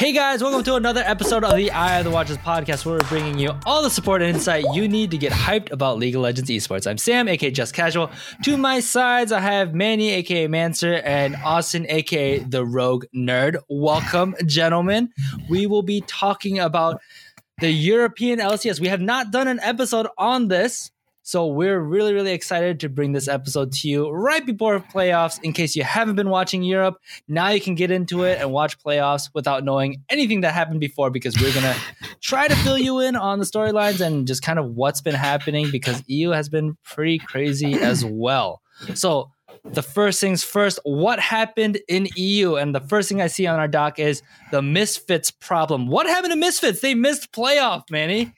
Hey guys, welcome to another episode of the Eye of the Watchers podcast where we're bringing you all the support and insight you need to get hyped about League of Legends esports. I'm Sam, aka Just Casual. To my sides, I have Manny, aka Manser, and Austin, aka the Rogue Nerd. Welcome, gentlemen. We will be talking about the European LCS. We have not done an episode on this, so we're really, really excited to bring this episode to you right before playoffs. In case you haven't been watching Europe, now you can get into it and watch playoffs without knowing anything that happened before because we're gonna try to fill you in on the storylines and just kind of what's been happening because EU has been pretty crazy as well. So the first things first, what happened in EU? And the first thing I see on our doc is the Misfits problem. What happened to Misfits? They missed playoff, Manny.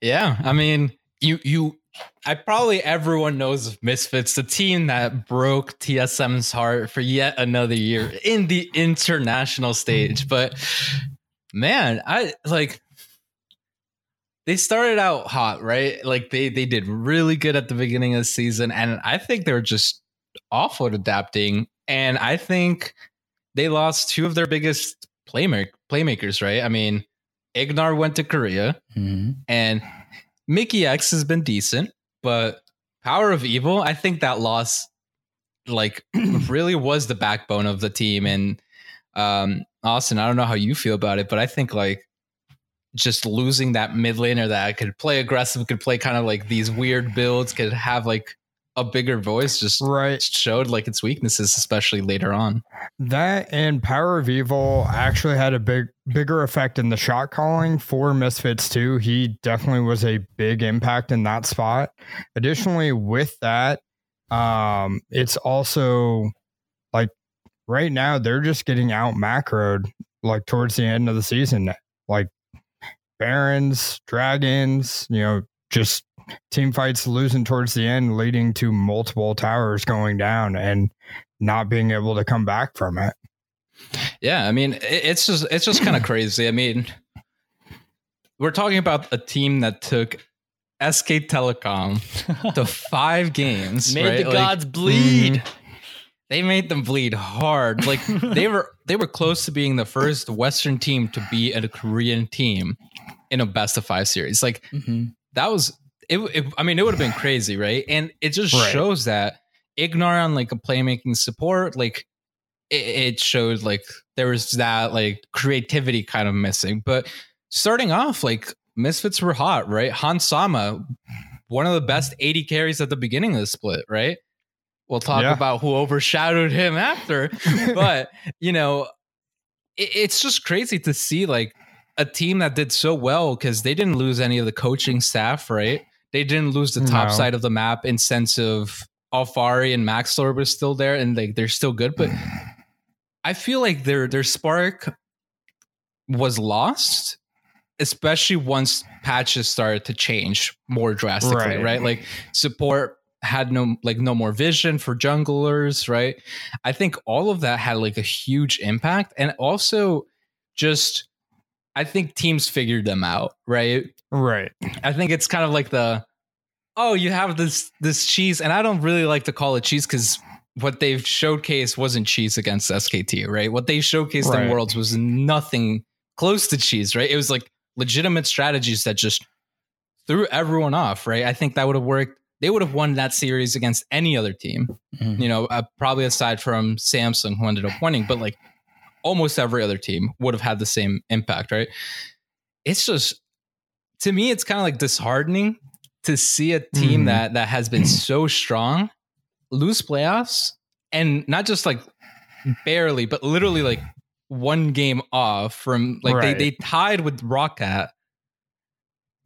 Yeah, I mean, you you I probably everyone knows of Misfits, the team that broke TSM's heart for yet another year in the international stage. But man, I like they started out hot, right? Like they they did really good at the beginning of the season, and I think they were just awful at adapting. And I think they lost two of their biggest playmaker playmakers, right? I mean, Ignar went to Korea, mm-hmm. and Mikyx has been decent, but Power of Evil, I think that loss like really was the backbone of the team. And um, Austin, I don't know how you feel about it, but I think like just losing that mid laner that could play aggressive, could play kind of like these weird builds, could have like a bigger voice just right. showed like its weaknesses especially later on. That and power of evil actually had a big bigger effect in the shot calling for misfits too. He definitely was a big impact in that spot. Additionally with that um it's also like right now they're just getting out macroed like towards the end of the season. Like barons dragons you know just team fights losing towards the end, leading to multiple towers going down and not being able to come back from it. Yeah, I mean, it's just it's just kind of crazy. I mean, we're talking about a team that took SK Telecom to five games, made right? the like, gods bleed. Mm, they made them bleed hard. Like they were they were close to being the first Western team to be a Korean team in a best of five series. Like mm-hmm. that was it, it, I mean, it would have been crazy, right? And it just right. shows that Ignar on like a playmaking support, like it, it showed like there was that like creativity kind of missing. But starting off, like Misfits were hot, right? Hans Sama, one of the best AD carries at the beginning of the split, right? We'll talk yeah. about who overshadowed him after. but, you know, it, it's just crazy to see like a team that did so well because they didn't lose any of the coaching staff, right? They didn't lose the top no. side of the map in sense of Alfari and Maxlord was still there and like they're still good, but I feel like their their spark was lost, especially once patches started to change more drastically, right? right? Like support had no like no more vision for junglers, right? I think all of that had like a huge impact and also just I think teams figured them out, right? Right. I think it's kind of like the oh, you have this this cheese, and I don't really like to call it cheese because what they've showcased wasn't cheese against SKT, right? What they showcased right. in Worlds was nothing close to cheese, right? It was like legitimate strategies that just threw everyone off, right? I think that would have worked. They would have won that series against any other team, mm-hmm. you know, uh, probably aside from Samsung, who ended up winning, but like almost every other team would have had the same impact, right? It's just to me, it's kind of like disheartening to see a team mm. that that has been so strong lose playoffs and not just like barely, but literally like one game off from like right. they they tied with ROCCAT,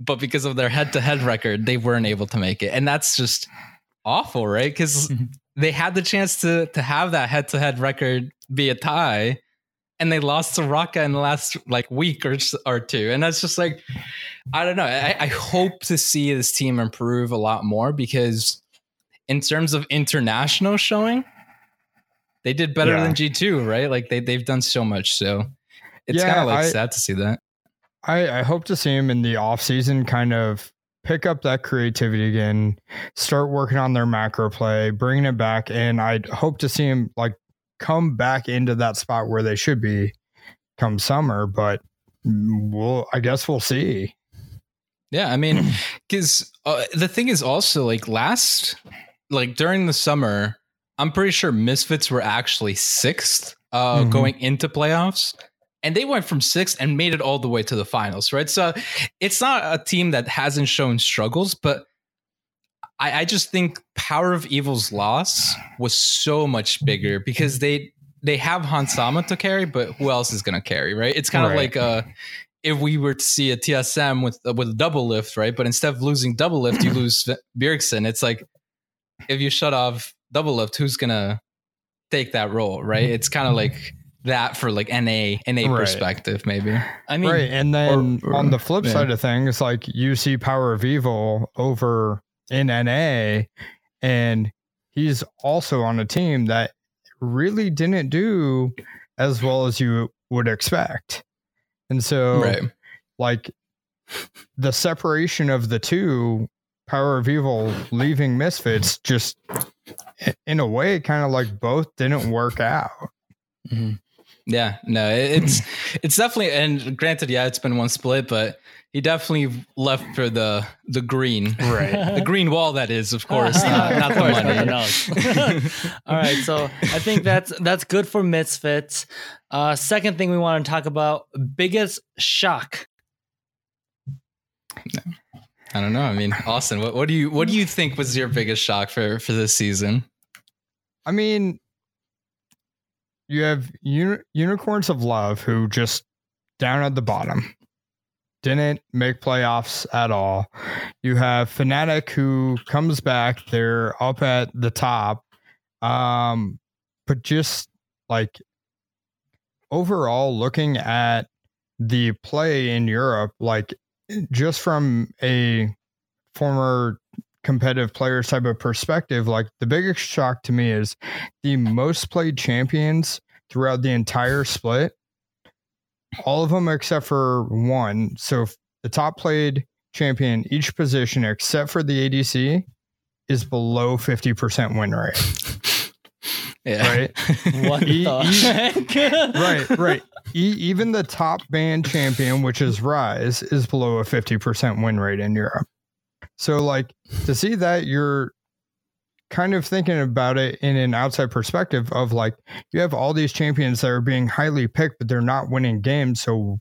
but because of their head to head record, they weren't able to make it, and that's just awful, right? Because they had the chance to to have that head to head record be a tie, and they lost to ROCCAT in the last like week or or two, and that's just like I don't know. I, I hope to see this team improve a lot more because in terms of international showing, they did better yeah. than G two, right? Like they they've done so much, so it's yeah, kind of like I, sad to see that. I, I hope to see him in the off season, kind of pick up that creativity again, start working on their macro play, bringing it back, and I hope to see him like come back into that spot where they should be come summer, but we'll I guess we'll see. Yeah, I mean, because uh, the thing is also like last, like during the summer, I'm pretty sure Misfits were actually sixth uh, mm-hmm. going into playoffs. And they went from sixth and made it all the way to the finals, right? So it's not a team that hasn't shown struggles, but I, I just think Power of Evil's loss was so much bigger because they they have Hansama to carry, but who else is going to carry, right? It's kind of like uh, if we were to see a TSM with uh, with a Doublelift, right? But instead of losing double lift, you lose Bjergsen. It's like if you shut off double lift, who's gonna take that role, right? It's kind of like that for like NA NA right. perspective, maybe. I mean, right. And then or, or, on the flip yeah. side of things, like you see Power of Evil over in NA, and he's also on a team that really didn't do as well as you would expect. And so, right. like, the separation of the two, Power of Evil leaving Misfits, just in a way, kind of like both didn't work out. Mm-hmm. Yeah, no, it's it's definitely and granted, yeah, it's been one split, but he definitely left for the the green, right? the green wall, that is, of course, not, not the money. All right, so I think that's that's good for Misfits. Uh, second thing we want to talk about: biggest shock. I don't know. I mean, Austin, what, what do you what do you think was your biggest shock for for this season? I mean, you have uni- unicorns of love who just down at the bottom didn't make playoffs at all. You have Fnatic who comes back, they're up at the top. Um, but just like overall looking at the play in Europe, like just from a former competitive players type of perspective, like the biggest shock to me is the most played champions throughout the entire split. All of them except for one. So the top played champion, each position except for the ADC, is below 50% win rate. yeah. Right. what e- e- right, right. E- even the top band champion, which is Ryze, is below a 50% win rate in Europe. So, like, to see that you're kind of thinking about it in an outside perspective of like, you have all these champions that are being highly picked, but they're not winning games. So,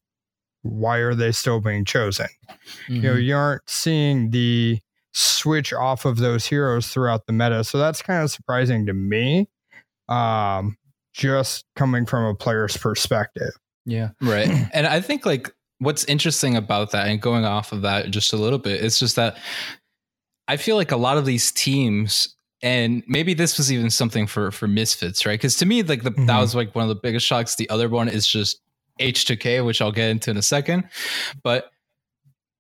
why are they still being chosen? Mm-hmm. You know, mm-hmm. you aren't seeing the switch off of those heroes throughout the meta. So, that's kind of surprising to me. Um, just coming from a player's perspective. Yeah. Right. and I think like what's interesting about that and going off of that just a little bit it's just that i feel like a lot of these teams and maybe this was even something for for misfits right because to me like the, mm-hmm. that was like one of the biggest shocks the other one is just h2k which i'll get into in a second but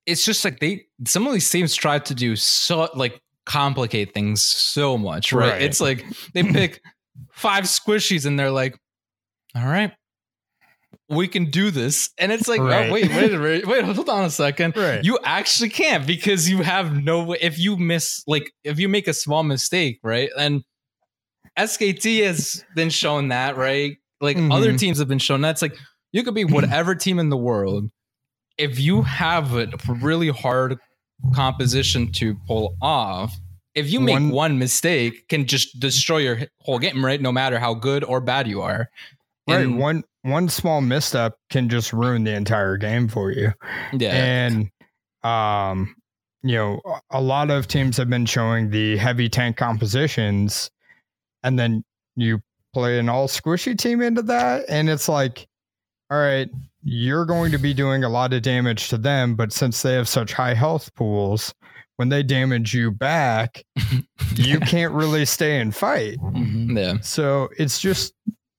it's just like they some of these teams try to do so like complicate things so much right, right. it's like they pick five squishies and they're like all right we can do this. And it's like, oh, right. oh, wait, wait, wait, wait, hold on a second. Right. You actually can't because you have no way. If you miss, like, if you make a small mistake, right? And SKT has been shown that, right? Like, mm-hmm. other teams have been shown that. It's like, you could be whatever team in the world. If you have a really hard composition to pull off, if you make one, one mistake, can just destroy your whole game, right? No matter how good or bad you are. Right. And one one small misstep can just ruin the entire game for you. Yeah. And um you know, a lot of teams have been showing the heavy tank compositions and then you play an all squishy team into that and it's like all right, you're going to be doing a lot of damage to them, but since they have such high health pools, when they damage you back, you can't really stay and fight. Mm-hmm. Yeah. So it's just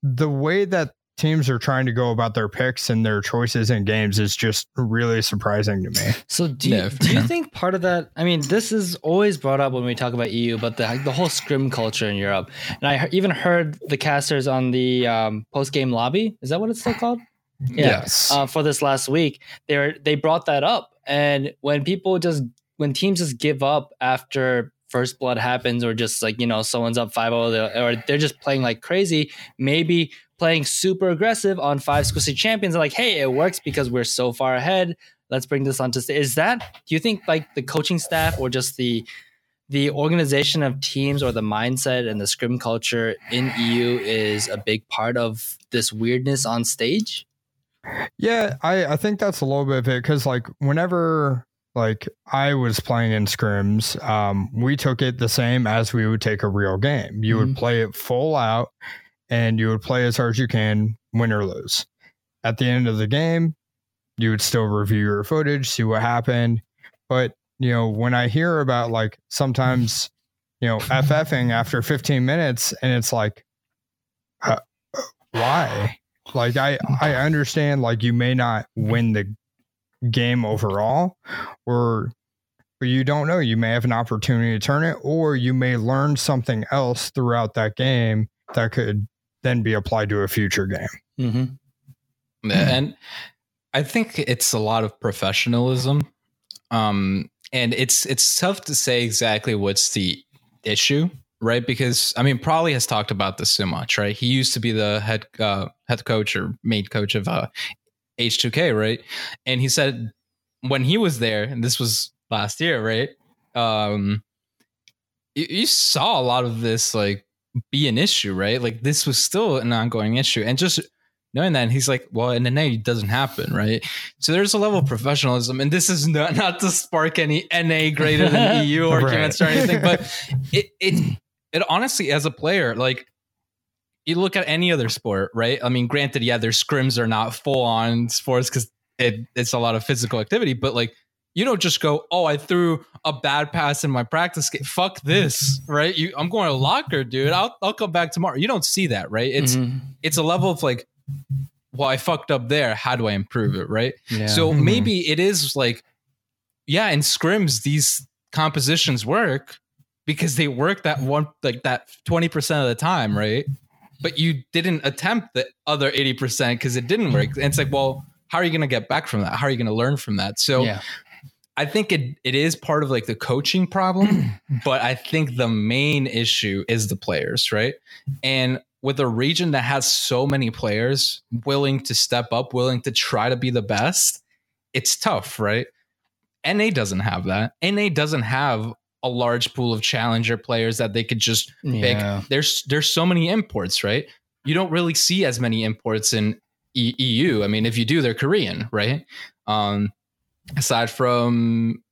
the way that teams are trying to go about their picks and their choices in games is just really surprising to me. So do you, do you think part of that? I mean, this is always brought up when we talk about EU, but the the whole scrim culture in Europe, and I even heard the casters on the um, post game lobby. Is that what it's still called? Yeah, yes. Uh, for this last week, they they brought that up, and when people just when teams just give up after first blood happens or just like you know someone's up 5-0 or they're just playing like crazy maybe playing super aggressive on five Squishy champions. Like, hey, it works because we're so far ahead. Let's bring this on to stage. Is that do you think like the coaching staff or just the the organization of teams or the mindset and the scrim culture in EU is a big part of this weirdness on stage? Yeah, I, I think that's a little bit of it because like whenever like I was playing in scrims, um, we took it the same as we would take a real game. You mm-hmm. would play it full out and you would play as hard as you can, win or lose. At the end of the game, you would still review your footage, see what happened. But, you know, when I hear about like sometimes, you know, FFing after 15 minutes and it's like, uh, why? Like I I understand like you may not win the game overall or but you don't know you may have an opportunity to turn it or you may learn something else throughout that game that could then be applied to a future game. Mm-hmm. And I think it's a lot of professionalism. Um, and it's it's tough to say exactly what's the issue right? Because I mean, Prolly has talked about this so much, right? He used to be the head uh, head coach or main coach of uh, H2K, right? And he said when he was there, and this was last year, right? Um, you, you saw a lot of this like be an issue, right? Like this was still an ongoing issue, and just knowing that he's like, well, in the NA it doesn't happen, right? So there's a level of professionalism, and this is not not to spark any NA greater than EU arguments right. or anything, but it it it honestly, as a player, like you look at any other sport, right? I mean, granted, yeah, their scrims are not full on sports because it, it's a lot of physical activity, but like you don't just go, oh, I threw a bad pass in my practice game. Fuck this, right? You, I'm going to locker, dude. I'll I'll come back tomorrow. You don't see that, right? It's mm-hmm. it's a level of like, well, I fucked up there. How do I improve it, right? Yeah. So mm-hmm. maybe it is like, yeah, in scrims these compositions work, because they work that one like that 20% of the time, right? But you didn't attempt the other 80% because it didn't work. And it's like, well, how are you going to get back from that? How are you going to learn from that? So yeah. I think it it is part of like the coaching problem, but I think the main issue is the players, right? And with a region that has so many players willing to step up, willing to try to be the best, it's tough, right? NA doesn't have that. NA doesn't have a large pool of challenger players that they could just yeah. pick. There's there's so many imports, right? You don't really see as many imports in e- EU. I mean, if you do, they're Korean, right? Um, aside from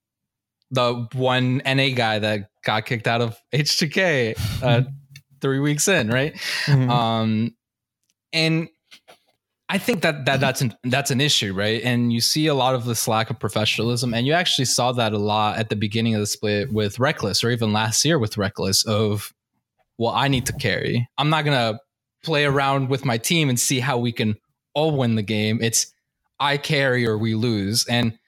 the one NA guy that got kicked out of H2K uh, three weeks in, right? Mm-hmm. Um, and I think that, that that's an that's an issue, right? And you see a lot of this lack of professionalism, and you actually saw that a lot at the beginning of the split with Reckless, or even last year with Reckless. Of, well, I need to carry. I'm not gonna play around with my team and see how we can all win the game. It's I carry or we lose, and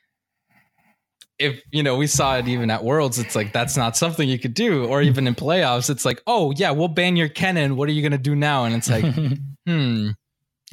if you know we saw it even at worlds it's like that's not something you could do or even in playoffs it's like oh yeah we'll ban your Kennen what are you going to do now and it's like hmm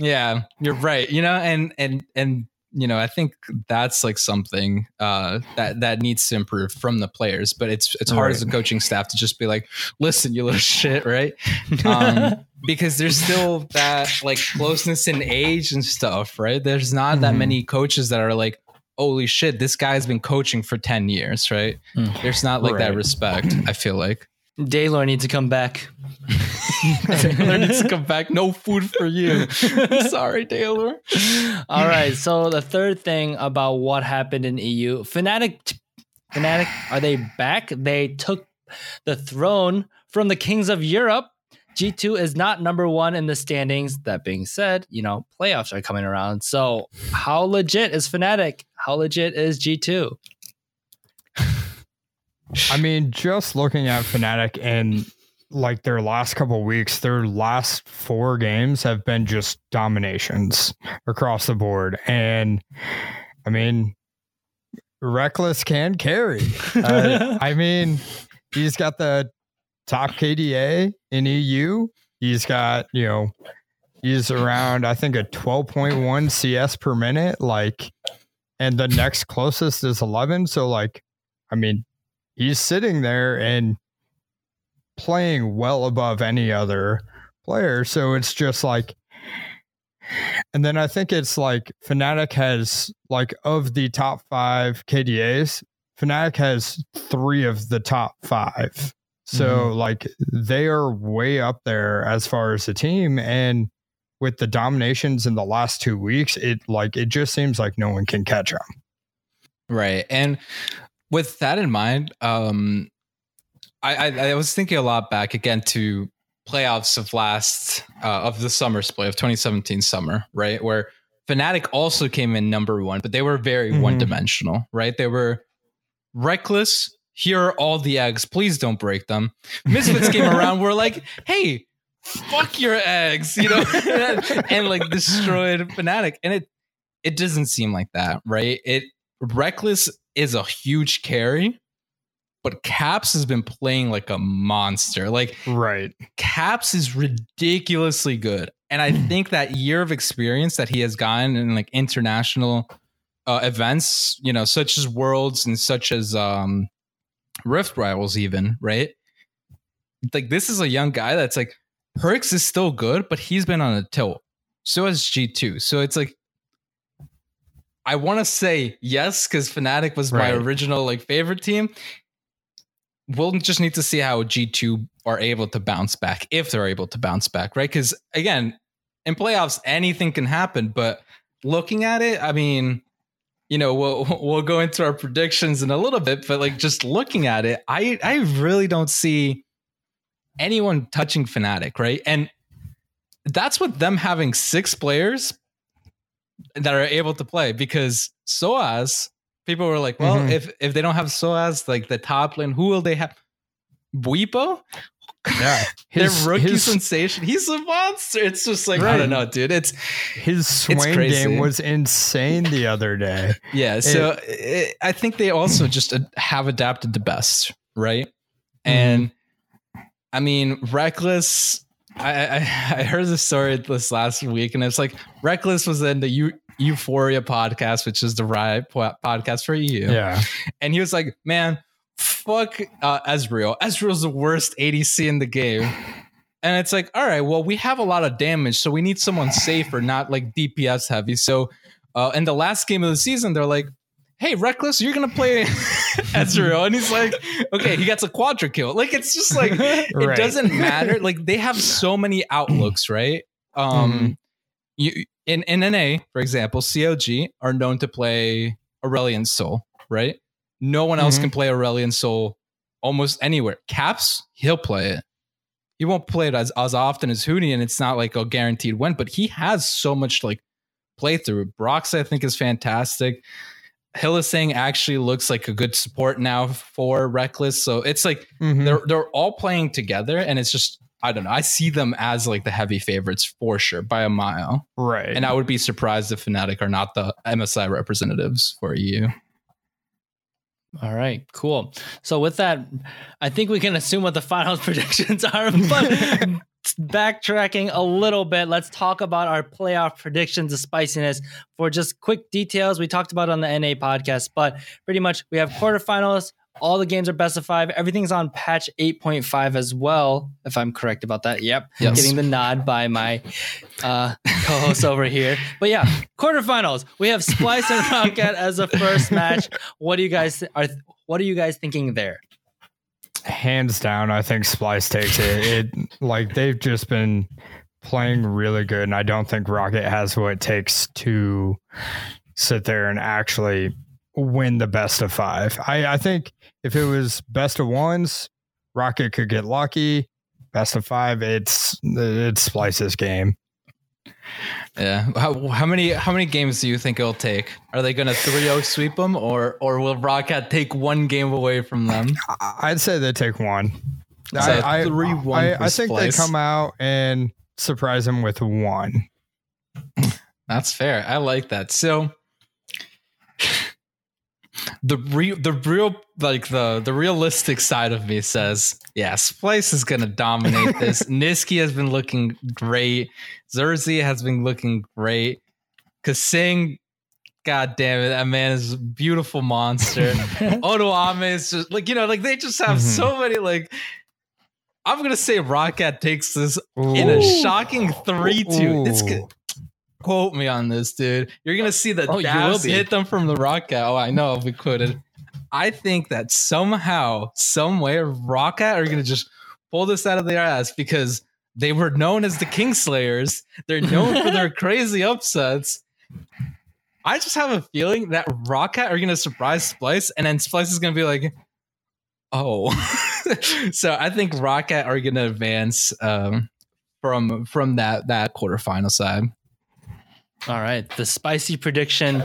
yeah, you're right. You know, and and and you know, I think that's like something uh, that that needs to improve from the players. But it's it's hard right. as a coaching staff to just be like, listen, you little shit, right? Um, because there's still that like closeness in age and stuff, right? There's not mm-hmm. that many coaches that are like, holy shit, this guy's been coaching for ten years, right? Mm. There's not like right. that respect. I feel like. Deilor needs to come back. Deilor needs to come back. No food for you. Sorry, Deilor. All right. So the third thing about what happened in EU, Fnatic, Fnatic, are they back? They took the throne from the kings of Europe. G2 is not number one in the standings. That being said, you know, playoffs are coming around. So, how legit is Fnatic? How legit is G2? I mean, just looking at Fnatic and like their last couple weeks, their last four games have been just dominations across the board. And I mean, Reckless can carry. Uh, I mean, he's got the top KDA in EU. He's got, you know, he's around, I think, a 12.1 CS per minute. Like, and the next closest is 11. So, like, I mean, he's sitting there and playing well above any other player. So it's just like And then I think it's like Fnatic has like of the top five KDAs, Fnatic has three of the top five. So mm-hmm. like they are way up there as far as the team. And with the dominations in the last two weeks, it like it just seems like no one can catch them. Right. And with that in mind, um I, I, I was thinking a lot back again to playoffs of last uh, of the summer split of 2017 summer, right? Where Fnatic also came in number one, but they were very mm-hmm. one dimensional, right? They were reckless. Here are all the eggs. Please don't break them. Misfits came around. We're like, hey, fuck your eggs, you know, and like destroyed Fnatic. And it it doesn't seem like that, right? It reckless is a huge carry but Caps has been playing like a monster. Like right. Caps is ridiculously good. And I think that year of experience that he has gotten in like international uh, events, you know, such as Worlds and such as um Rift Rivals even, right? Like this is a young guy that's like Perkz is still good, but he's been on a tilt. So has G2. So it's like I want to say yes because Fnatic was right. my original like favorite team we'll just need to see how G2 are able to bounce back, if they're able to bounce back, right? Because again, in playoffs, anything can happen. But looking at it, I mean, you know, we'll we'll go into our predictions in a little bit, but like just looking at it, I I really don't see anyone touching Fnatic, right? And that's with them having six players that are able to play because Soaz people were like, well, mm-hmm. if if they don't have Soaz, like the top lane, who will they have? Bwipo? Yeah, his, their rookie his, sensation. He's a monster. It's just like right. I don't know, dude. It's his Swain game was insane the other day. Yeah, so it, it, I think they also just have adapted the best, right? Mm-hmm. And I mean, reckless. I, I, I heard the story this last week, and it's like reckless was in the U, Euphoria podcast, which is the right podcast for you. Yeah. And he was like, man, fuck uh, Ezreal. Ezreal's the worst ADC in the game. And it's like, all right, well, we have a lot of damage, so we need someone safer, not like DPS heavy. So uh, in the last game of the season, they're like, hey, Reckless, you're gonna play Ezreal. And he's like, okay, he gets a quadra kill. Like, it's just like, it right. doesn't matter. Like, they have so many outlooks, right? Um, mm-hmm. you in, in NA, for example, CLG are known to play Aurelion Sol right? No one else mm-hmm. can play Aurelion Sol almost anywhere. Caps, he'll play it. He won't play it as, as often as Huhi, and it's not like a guaranteed win, but he has so much like playthrough. Brox, I think, is fantastic. Hylissang actually looks like a good support now for Reckless. So it's like mm-hmm. they're they're all playing together, and it's just I don't know. I see them as like the heavy favorites for sure by a mile. Right. And I would be surprised if Fnatic are not the MSI representatives for EU. All right, cool. So with that, I think we can assume what the finals predictions are. But backtracking a little bit, let's talk about our playoff predictions of spiciness. For just quick details, we talked about on the NA podcast, but pretty much we have quarterfinals, all the games are best of five. Everything's on patch 8.5 as well, if I'm correct about that. Yep. Yes. Getting the nod by my uh, co host over here. But yeah, quarterfinals. We have Splyce and Roccat as a first match. What do you guys are what are you guys thinking there? Hands down, I think Splyce takes it. It like they've just been playing really good, and I don't think Roccat has what it takes to sit there and actually win the best of five. I, I think if it was best of ones, Roccat could get lucky. Best of five, it's it's Splyce's game. Yeah. How, how many how many games do you think it'll take? Are they going to 3-0 sweep them or or will Roccat take one game away from them? I'd say they take one. So I, three, one I, I think they come out and surprise them with one. That's fair. I like that. So the real the real like the the realistic side of me says yeah Splyce is gonna dominate this Nisqy has been looking great Xerxe has been looking great Kasing god damn it that man is a beautiful monster Odoamne is just like you know like they just have mm-hmm. so many like I'm gonna say ROCCAT takes this in a shocking three two. It's good. Quote me on this, dude. You're gonna see the Oh, you dabs will hit them from the rocket. Oh, I know. I'll be quoted. I think that somehow, some way, Roccat are gonna just pull this out of their ass because they were known as the Kingslayers. They're known for their crazy upsets. I just have a feeling that Roccat are gonna surprise Splyce, and then Splyce is gonna be like, "Oh." so I think Roccat are gonna advance um, from from that that quarterfinal side. All right, the spicy prediction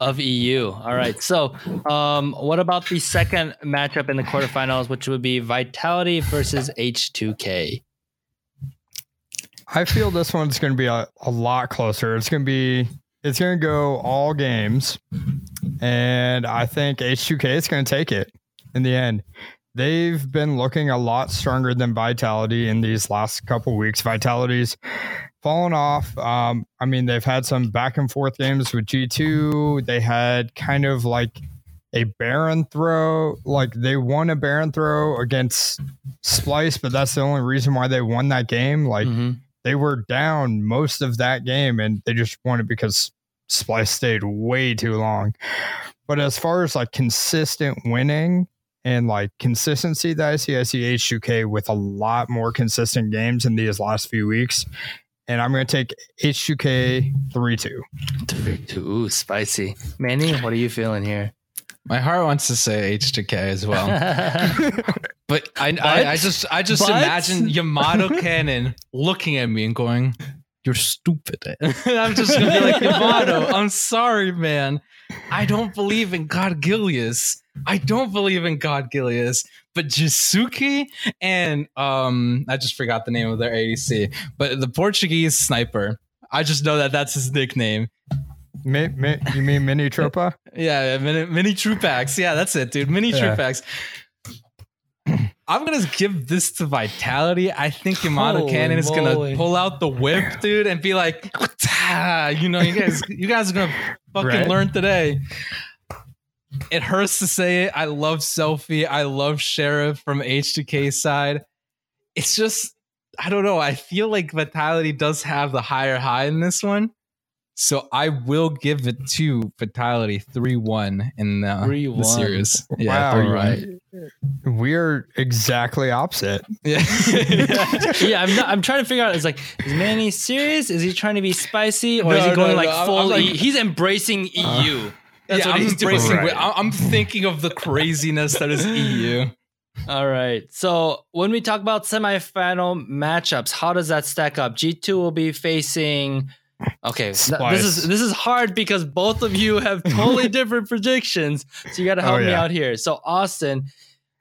of EU. All right, so um, what about the second matchup in the quarterfinals, which would be Vitality versus H2K? I feel this one's going to be a, a lot closer. It's going to be it's going to go all games, and I think H2K is going to take it in the end. They've been looking a lot stronger than Vitality in these last couple weeks. Vitality's fallen off. Um, I mean, they've had some back and forth games with G2. They had kind of like a Baron throw, like they won a Baron throw against Splyce, but that's the only reason why they won that game. Like Mhm. they were down most of that game and they just won it because Splyce stayed way too long. But as far as like consistent winning and like consistency that I see, I see H2K with a lot more consistent games in these last few weeks. And I'm going to take H2K 3 2. Ooh, spicy. Manny, what are you feeling here? My heart wants to say H to K as well, but I, I, I just I just But- imagine Yamato Cannon looking at me and going, "You're stupid." Eh? I'm just gonna be like, Yamato, I'm sorry, man. I don't believe in God Gilius. I don't believe in God Gilius. But Jiizuke and um, I just forgot the name of their ADC, but the Portuguese sniper. I just know that that's his nickname. Mi- mi- you mean Mini Tropa? Yeah, mini, mini Trupax. Yeah, that's it, dude. Mini Yeah. Trupax. I'm gonna give this to Vitality. I think Yamato Holy Cannon is moly. gonna pull out the whip, dude, and be like, "Ah," you know, you guys, you guys are gonna fucking Right. learn today. It hurts to say it. I love Selfie. I love Sheriff from H2K side. It's just, I don't know. I feel like Vitality does have the higher high in this one. So I will give it to Vitality 3 1 in the, 3-1. the series. wow. 3-1. We're exactly opposite. Yeah. yeah, I'm, not, I'm trying to figure out. It's like, is Manny serious? Is he trying to be spicy, or is he going no, like no, I'm- full? I'm like- E- he's embracing EU. Uh, That's yeah, what I'm he's embracing. Right. I- I'm thinking of the craziness that is EU. All right. So when we talk about semifinal matchups, how does that stack up? G2 will be facing. Okay, th- this is this is hard because both of you have totally different predictions. So you got to help Oh, me out here. So Austin,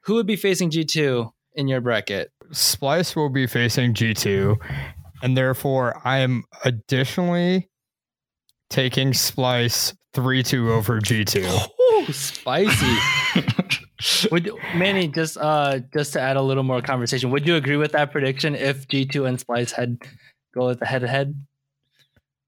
who would be facing G2 in your bracket? Splyce will be facing G2, and therefore I am additionally taking Splyce 3 2 over G2. Ooh, spicy. would Manny just uh just to add a little more conversation? Would you agree with that prediction if G2 and Splyce had go with the head to head?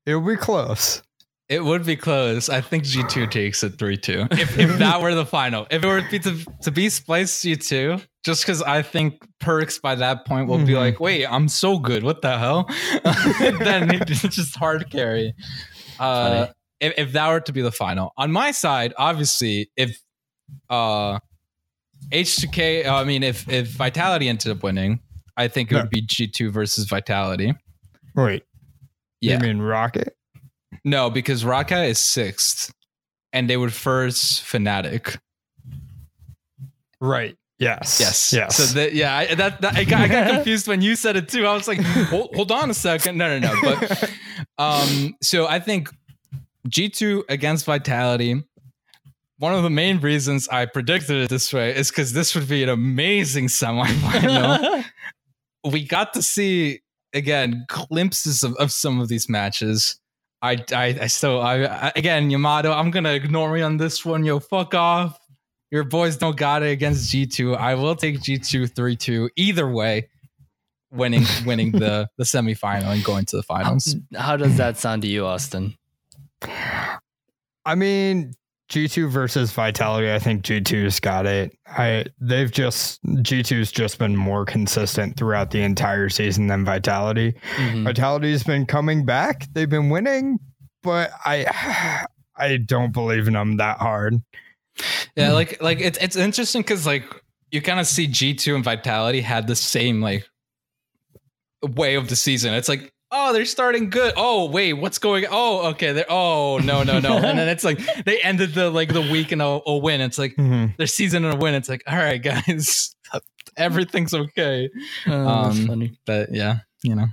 It would be close. It would be close. I think G2 takes it 3 2. If, if that were the final. If it were to be, to, to be Splyce G2, just because I think Perkz by that point will be Mhm. like, wait, I'm so good. What the hell? then it's just hard carry. Uh, Funny. If, if that were to be the final. On my side, obviously, if uh, H2K, uh, mean, if, if Vitality ended up winning, I think it No. would be G2 versus Vitality. Wait, Yeah. you mean Roccat? No, because Roccat is sixth, and they would first Fnatic. Right. Yes. Yes. Yes. So that yeah, I, that, that I, got, I got confused when you said it too. I was like, hold, hold on a second. No, no, no. But um, so I think G two against Vitality. One of the main reasons I predicted it this way is because this would be an amazing semifinal. we got to see again glimpses of, of some of these matches. I, I, I still, I, I, again, Yamato, I'm gonna ignore you on this one. Yo, fuck off. Your boys don't got it against G2. I will take G2 3 2. Either way, winning winning the, the semifinal and going to the finals. How does that sound to you, Austin? I mean, G2 versus Vitality, I think G2's got it. I they've just G2's just been more consistent throughout the entire season than Vitality. Mhm. Vitality's been coming back. They've been winning, but I I don't believe in them that hard. Yeah, like like it's it's interesting because like you kind of see G two and Vitality had the same like way of the season. It's like oh they're starting good. Oh wait, what's going? Oh okay, they're oh no no no, and then it's like they ended the like the week in a, a win. It's like Mhm. their season in a win. It's like all right guys, everything's okay. Oh, that's Um, funny. But yeah, you know.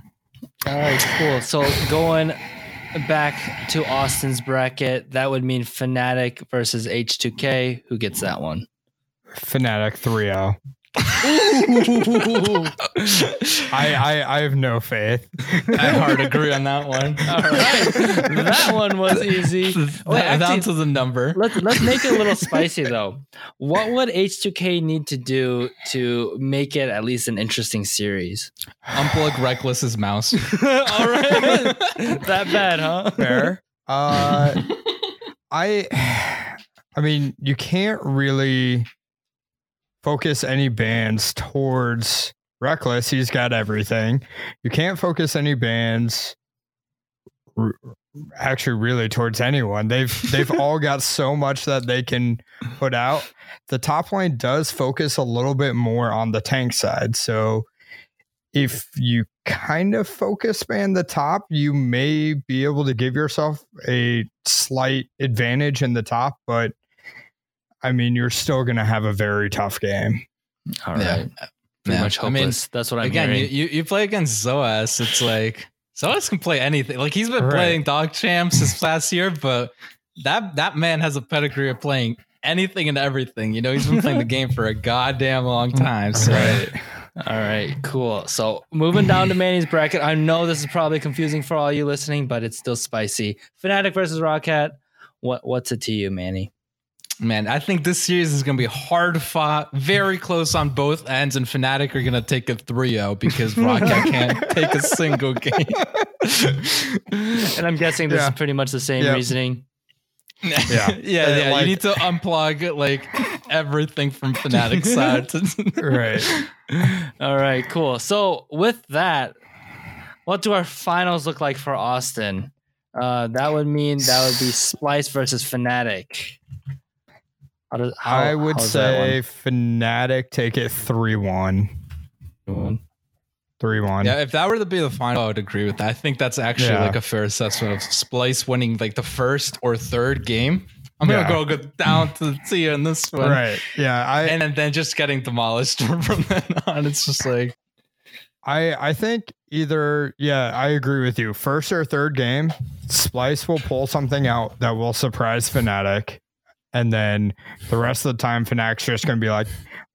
All right, cool. So going back to Austin's bracket, that would mean Fnatic versus H2K. Who gets that one? Fnatic 3-0. I, I I have no faith. I hard agree on that one. All right, that one was easy. Wait, down actually, to the number. let's let's make it a little spicy though. What would H2K need to do to make it at least an interesting series? Unplug Reckless's mouse. All right, that bad, huh? Fair. Uh, I, I mean, you can't really focus any bands towards Reckless. He's got everything. You can't focus any bands. r- Actually, really, towards anyone. They've they've all got so much that they can put out. The top line does focus a little bit more on the tank side. So if you kind of focus span the top, you may be able to give yourself a slight advantage in the top, but I mean, you're still going to have a very tough game. All right, Yeah. pretty Yeah. much I mean. That's what I'm Again, you, hearing. you you play against Soaz. It's like Soaz can play anything. Like he's been Right. playing dog champs this last year, but that that man has a pedigree of playing anything and everything. You know, he's been playing the game for a goddamn long time. So All right, cool. So moving down to Manny's bracket, I know this is probably confusing for all you listening, but it's still spicy. Fnatic versus Roccat. What what's it to you, Manny? Man, I think this series is gonna be hard fought, very close on both ends, and Fnatic are gonna take a 3-0 because Roccat can't take a single game. And I'm guessing this Yeah. is pretty much the same Yeah. reasoning. yeah, Yeah. yeah, yeah. like- you need to unplug like everything from Fnatic side. To- Right. All right, cool. So with that, what do our finals look like for Austin? Uh, that would mean that would be Splyce versus Fnatic. How does, how, I would how's say Fnatic take it 3 1. 3 1. Yeah, if that were to be the final, I would agree with that. I think that's actually Yeah. like a fair assessment of Splyce winning like the first or third game. I'm Yeah. gonna go, go down to the T in this one, Right. Yeah. I, and then, then just getting demolished from then on. It's just like I I think either yeah, I agree with you. First or third game, Splyce will pull something out that will surprise Fnatic. And then the rest of the time Fnatic's just gonna be like,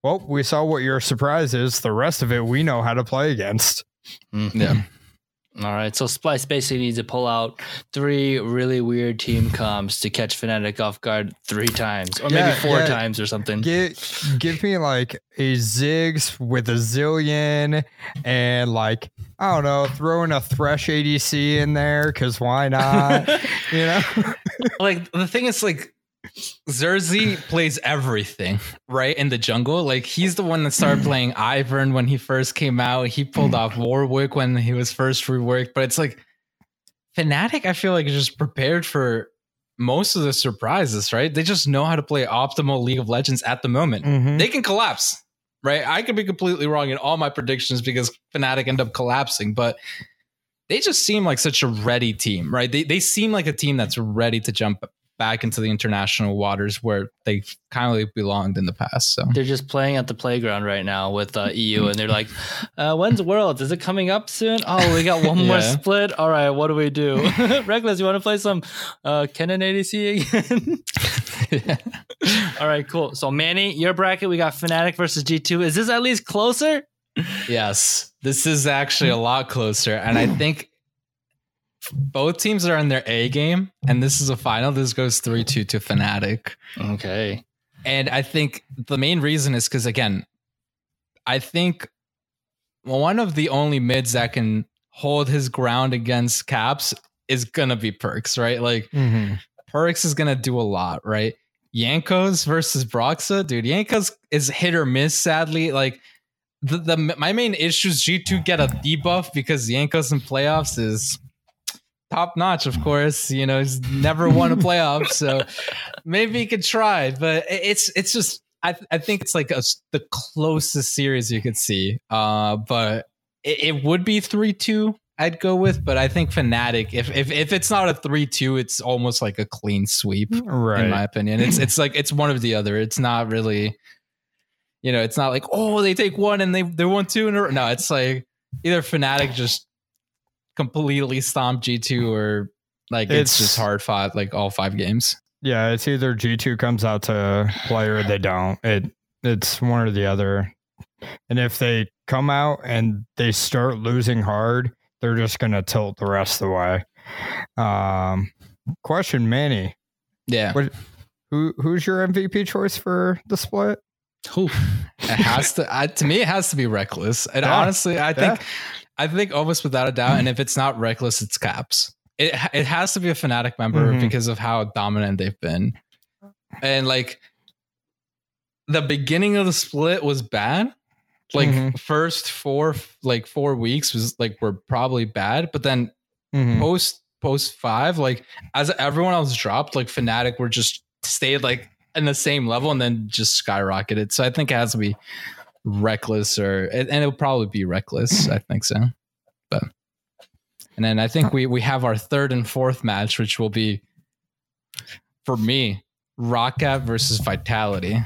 Well, we saw what your surprise is. The rest of it we know how to play against. Mm-hmm. yeah, All right, so Splyce basically needs to pull out three really weird team comps to catch Fnatic off guard three times, or maybe four yeah. times or something. Give give me like a Ziggs with a Zilean and like I don't know, throwing a Thresh ADC in there because why not? you know? like the thing is like Xerxe plays everything right in the jungle. Like he's the one that started playing Ivern when he first came out. He pulled off Warwick when he was first reworked. But it's like Fnatic, I feel like is just prepared for most of the surprises. Right? They just know how to play optimal League of Legends at the moment. Mhm. They can collapse. Right? I could be completely wrong in all my predictions because Fnatic end up collapsing, but they just seem like such a ready team, right? They they seem like a team that's ready to jump back into the international waters where they kind of belonged in the past. So They're just playing at the playground right now with uh, EU, and they're like, uh, "When's Worlds? Is it coming up soon? Oh, we got one more split. All right, what do we do? Reckless, you want to play some uh, Kennen ADC again? All right, cool. So Manny, your bracket, we got Fnatic versus G2. Is this at least closer? yes, this is actually a lot closer, and I think both teams are in their A game, and this is a final. This goes three two to Fnatic. Okay. And I think the main reason is because again, I think one of the only mids that can hold his ground against caps is gonna be Perkz, right? Like Mhm. Perkz is gonna do a lot, right? Yankos versus Broxah, dude. Yankos is hit or miss, sadly. Like the, the my main issue is G2 get a debuff because Yankos in playoffs is top notch, of course. You know, he's never won a playoff, so maybe he could try, but it's it's just I I think it's like a, the closest series you could see. Uh, but it, it would be three two. I'd go with, but I think Fnatic, if if if it's not a three two, it's almost like a clean sweep, Right. in my opinion. It's it's like it's one of the other. It's not really, you know, it's not like oh they take one and they they won two in a row. No, it's like either Fnatic just completely stomp G two or like it's, It's- just hard fought like all five games. Yeah, it's either G2 comes out to play or they don't. It it's one or the other. And if they come out and they start losing hard, they're just gonna tilt the rest of the way. Um question Manny. Yeah, What who who's your MVP choice for the split? Ooh. it has to. I, to me, it has to be Rekkles. And Yeah. honestly, I think Yeah. I think almost without a doubt. And if it's not Rekkles, it's Caps. It it has to be a Fnatic member Mhm. because of how dominant they've been. And like the beginning of the split was bad. Like Mhm. first four like four weeks was like were probably bad, but then Mhm. post post five, like as everyone else dropped, like Fnatic were just stayed like in the same level and then just skyrocketed. So I think it has to be Rekkles or and it'll probably be Rekkles. I think so. But and then I think we we have our third and fourth match, which will be for me, Roccat versus Vitality.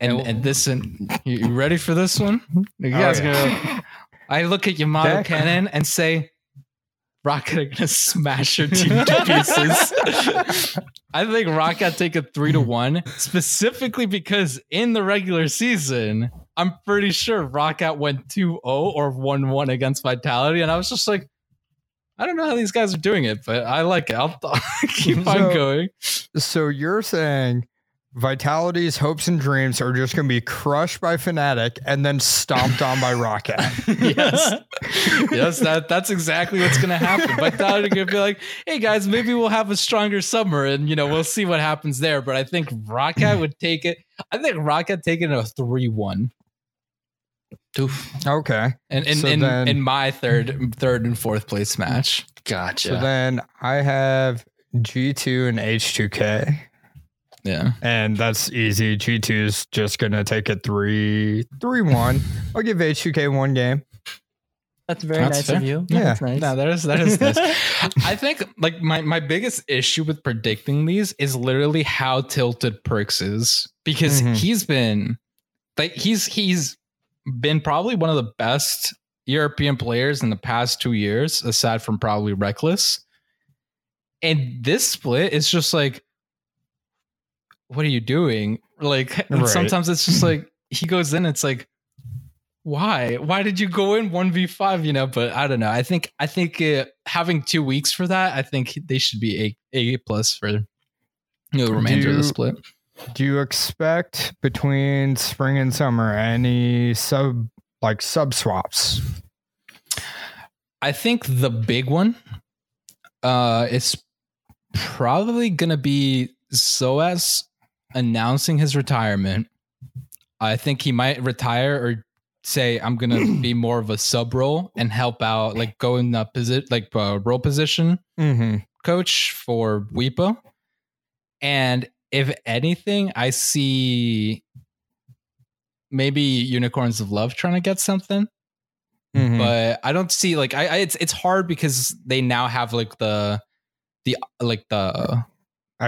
And and this and you you ready for this one? You oh, guys Oh, yeah. gonna I look at Yamato Okay. Cannon and say, Roccat are gonna smash your team to pieces. I think Roccat take a three to one, specifically because in the regular season, I'm pretty sure Roccat went 2-0 or 1-1 against Vitality. And I was just like, I don't know how these guys are doing it, but I like it. I'll, I'll keep on going. So you're saying Vitality's hopes and dreams are just going to be crushed by Fnatic and then stomped on by Roccat. yes. yes, that that's exactly what's gonna happen. Vitality gonna be like, hey guys, maybe we'll have a stronger summer and you know, we'll see what happens there. But I think Roccat would take it. I think Roccat taking a 3-1. Okay. And in, So in, then- in my third third and fourth place match. Gotcha. So then I have G2 and H2K, Yeah. and that's easy. G2 is just going to take it 3 3 1. I'll give H2K one game. That's very That's nice fair. of you. Yeah. That's nice. No, that is that is this. I think like my my biggest issue with predicting these is literally how tilted Perkz is because Mhm. he's been like he's he's been probably one of the best European players in the past two years, aside from probably Rekkles. And this split is just like, what are you doing? Like Right. sometimes it's just like he goes in, it's like, why? Why did you go in one v five? You know, but I don't know. I think I think uh, having two weeks for that, I think they should be a a plus for you know, the remainder of the split. Do you expect between spring and summer any sub like sub swaps? I think the big one uh is probably gonna be Soaz announcing his retirement. I think he might retire or say I'm gonna be more of a sub role and help out, like go in the position, like uh, role position Mm-hmm. coach for Bwipo. And if anything, I see maybe Unicorns of Love trying to get something Mm-hmm. but I don't see like I, I it's it's hard because they now have like the the like the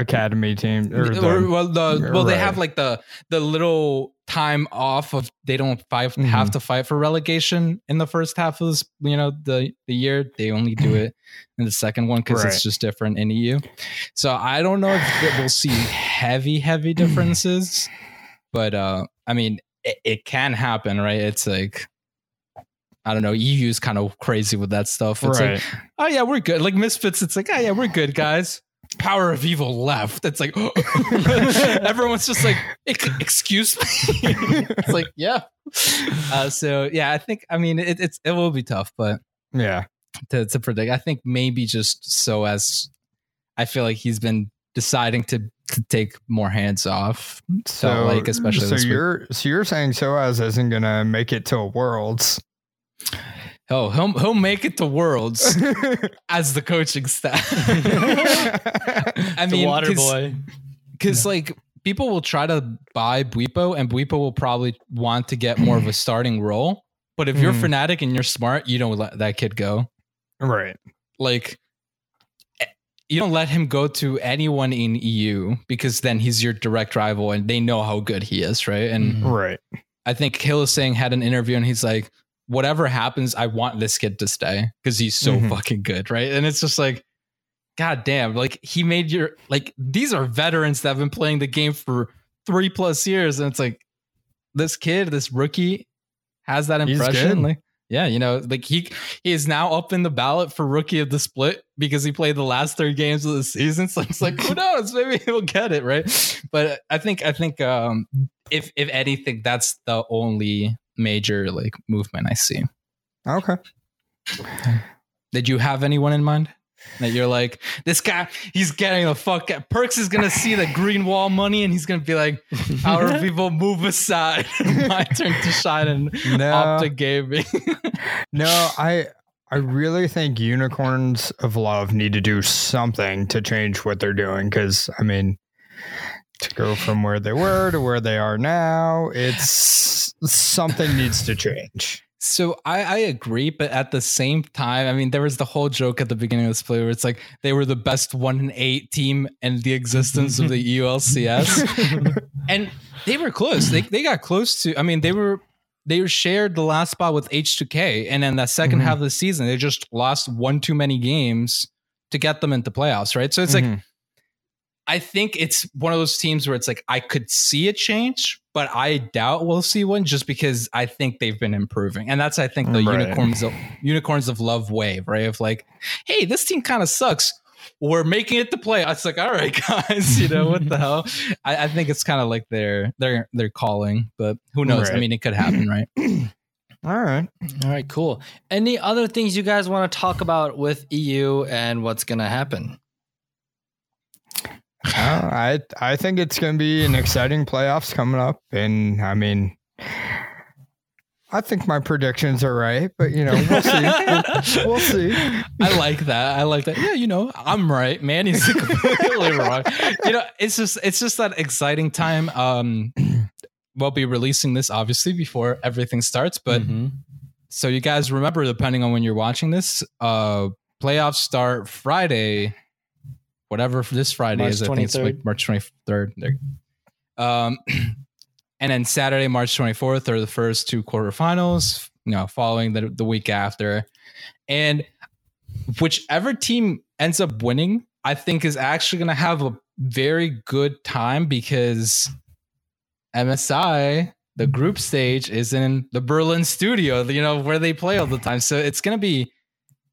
Academy team. Or or, well the well they have like the the little time off of they don't fight Mhm. have to fight for relegation in the first half of this you know the the year. They only do it in the second one because Right. it's just different in EU so I don't know if we'll see heavy heavy differences but uh I mean it, it can happen right? It's like I don't know EU's kind of crazy with that stuff. It's like oh yeah, we're good. Like Misfits, it's like, oh yeah, we're good, guys. Power of Evil left. It's like everyone's just like, excuse me. it's like, yeah. Uh, so yeah, I think I mean it, it's it will be tough, but yeah. to to predict, I think maybe just Soaz I feel like he's been deciding to to take more hands off. So, like especially so you're so you're saying Soaz isn't gonna make it to Worlds. Oh, he'll he'll make it to Worlds as the coaching staff. I mean, water boy. Because yeah. like people will try to buy Bwipo, and Bwipo will probably want to get more of a starting role. But if you're mm. Fnatic and you're smart, you don't let that kid go. Right. Like you don't let him go to anyone in EU because then he's your direct rival and they know how good he is, right? And right. I think Hylissang had an interview and he's like, whatever happens, I want this kid to stay because he's so mm-hmm. fucking good, right? And it's just like, god damn, like he made your like these are veterans that have been playing the game for three plus years, and it's like this kid, this rookie, has that impression. Like, yeah, you know, like he he is now up in the ballot for rookie of the split because he played the last three games of the season. So it's like, who knows? Maybe he'll get it right. But I think I think um, if if anything, that's the only major like movement I see. Okay. Did you have anyone in mind? That you're like, this guy, he's getting the fuck out. Perkz is gonna see the green wall money and he's gonna be like, our people move aside. My turn to shine and no. Optic Gaming. no, I I really think unicorns of love need to do something to change what they're doing. Cause I mean, to go from where they were to where they are now, it's something needs to change. So I, I agree, but at the same time, I mean, there was the whole joke at the beginning of this play where it's like they were the best one in eight team in the existence of the EU LCS, and they were close. They they got close to. I mean, they were they were shared the last spot with H2K, and then the 2nd mm-hmm. half of the season, they just lost one too many games to get them into playoffs, right? So it's mm-hmm. like I think it's one of those teams where it's like I could see a change, but I doubt we'll see one just because I think they've been improving. And that's I think the right. unicorns of unicorns of love wave, right? Of like, hey, this team kind of sucks. We're making it to play. It's like, all right, guys, you know what the hell? I, I think it's kind of like their their their calling, but who knows? Right. I mean, it could happen, right? All right. All right, cool. Any other things you guys want to talk about with EU and what's going to happen? I I think it's going to be an exciting playoffs coming up, and I mean, I think my predictions are right, but you know, we'll see. we'll, we'll, see. I like that. I like that. Yeah, you know, I'm right. Man, he's completely wrong. You know, it's just it's just that exciting time. Um, we'll be releasing this obviously before everything starts, but mm-hmm. so you guys remember, depending on when you're watching this, uh, playoffs start Friday whatever this Friday March is. 23rd. I think it's like March 23rd. There. Um, and then Saturday, March 24th are the first two quarterfinals, you know, following the, the week after. And whichever team ends up winning, I think is actually going to have a very good time because MSI, the group stage, is in the Berlin studio, you know, where they play all the time. So it's going to be,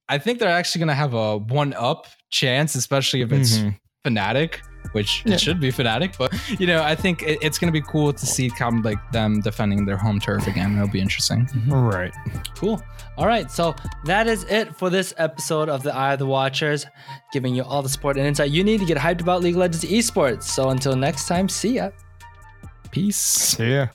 I think they're actually going to have a one up chance, especially if it's mm-hmm. Fnatic, which yeah. it should be Fnatic. But you know, I think it, it's going to be cool to see come like them defending their home turf again. It'll be interesting. Mm-hmm. Right. Cool. All right. So that is it for this episode of the Eye of the Watchers, giving you all the support and insight you need to get hyped about League of Legends esports. So until next time, see ya. Peace. See ya.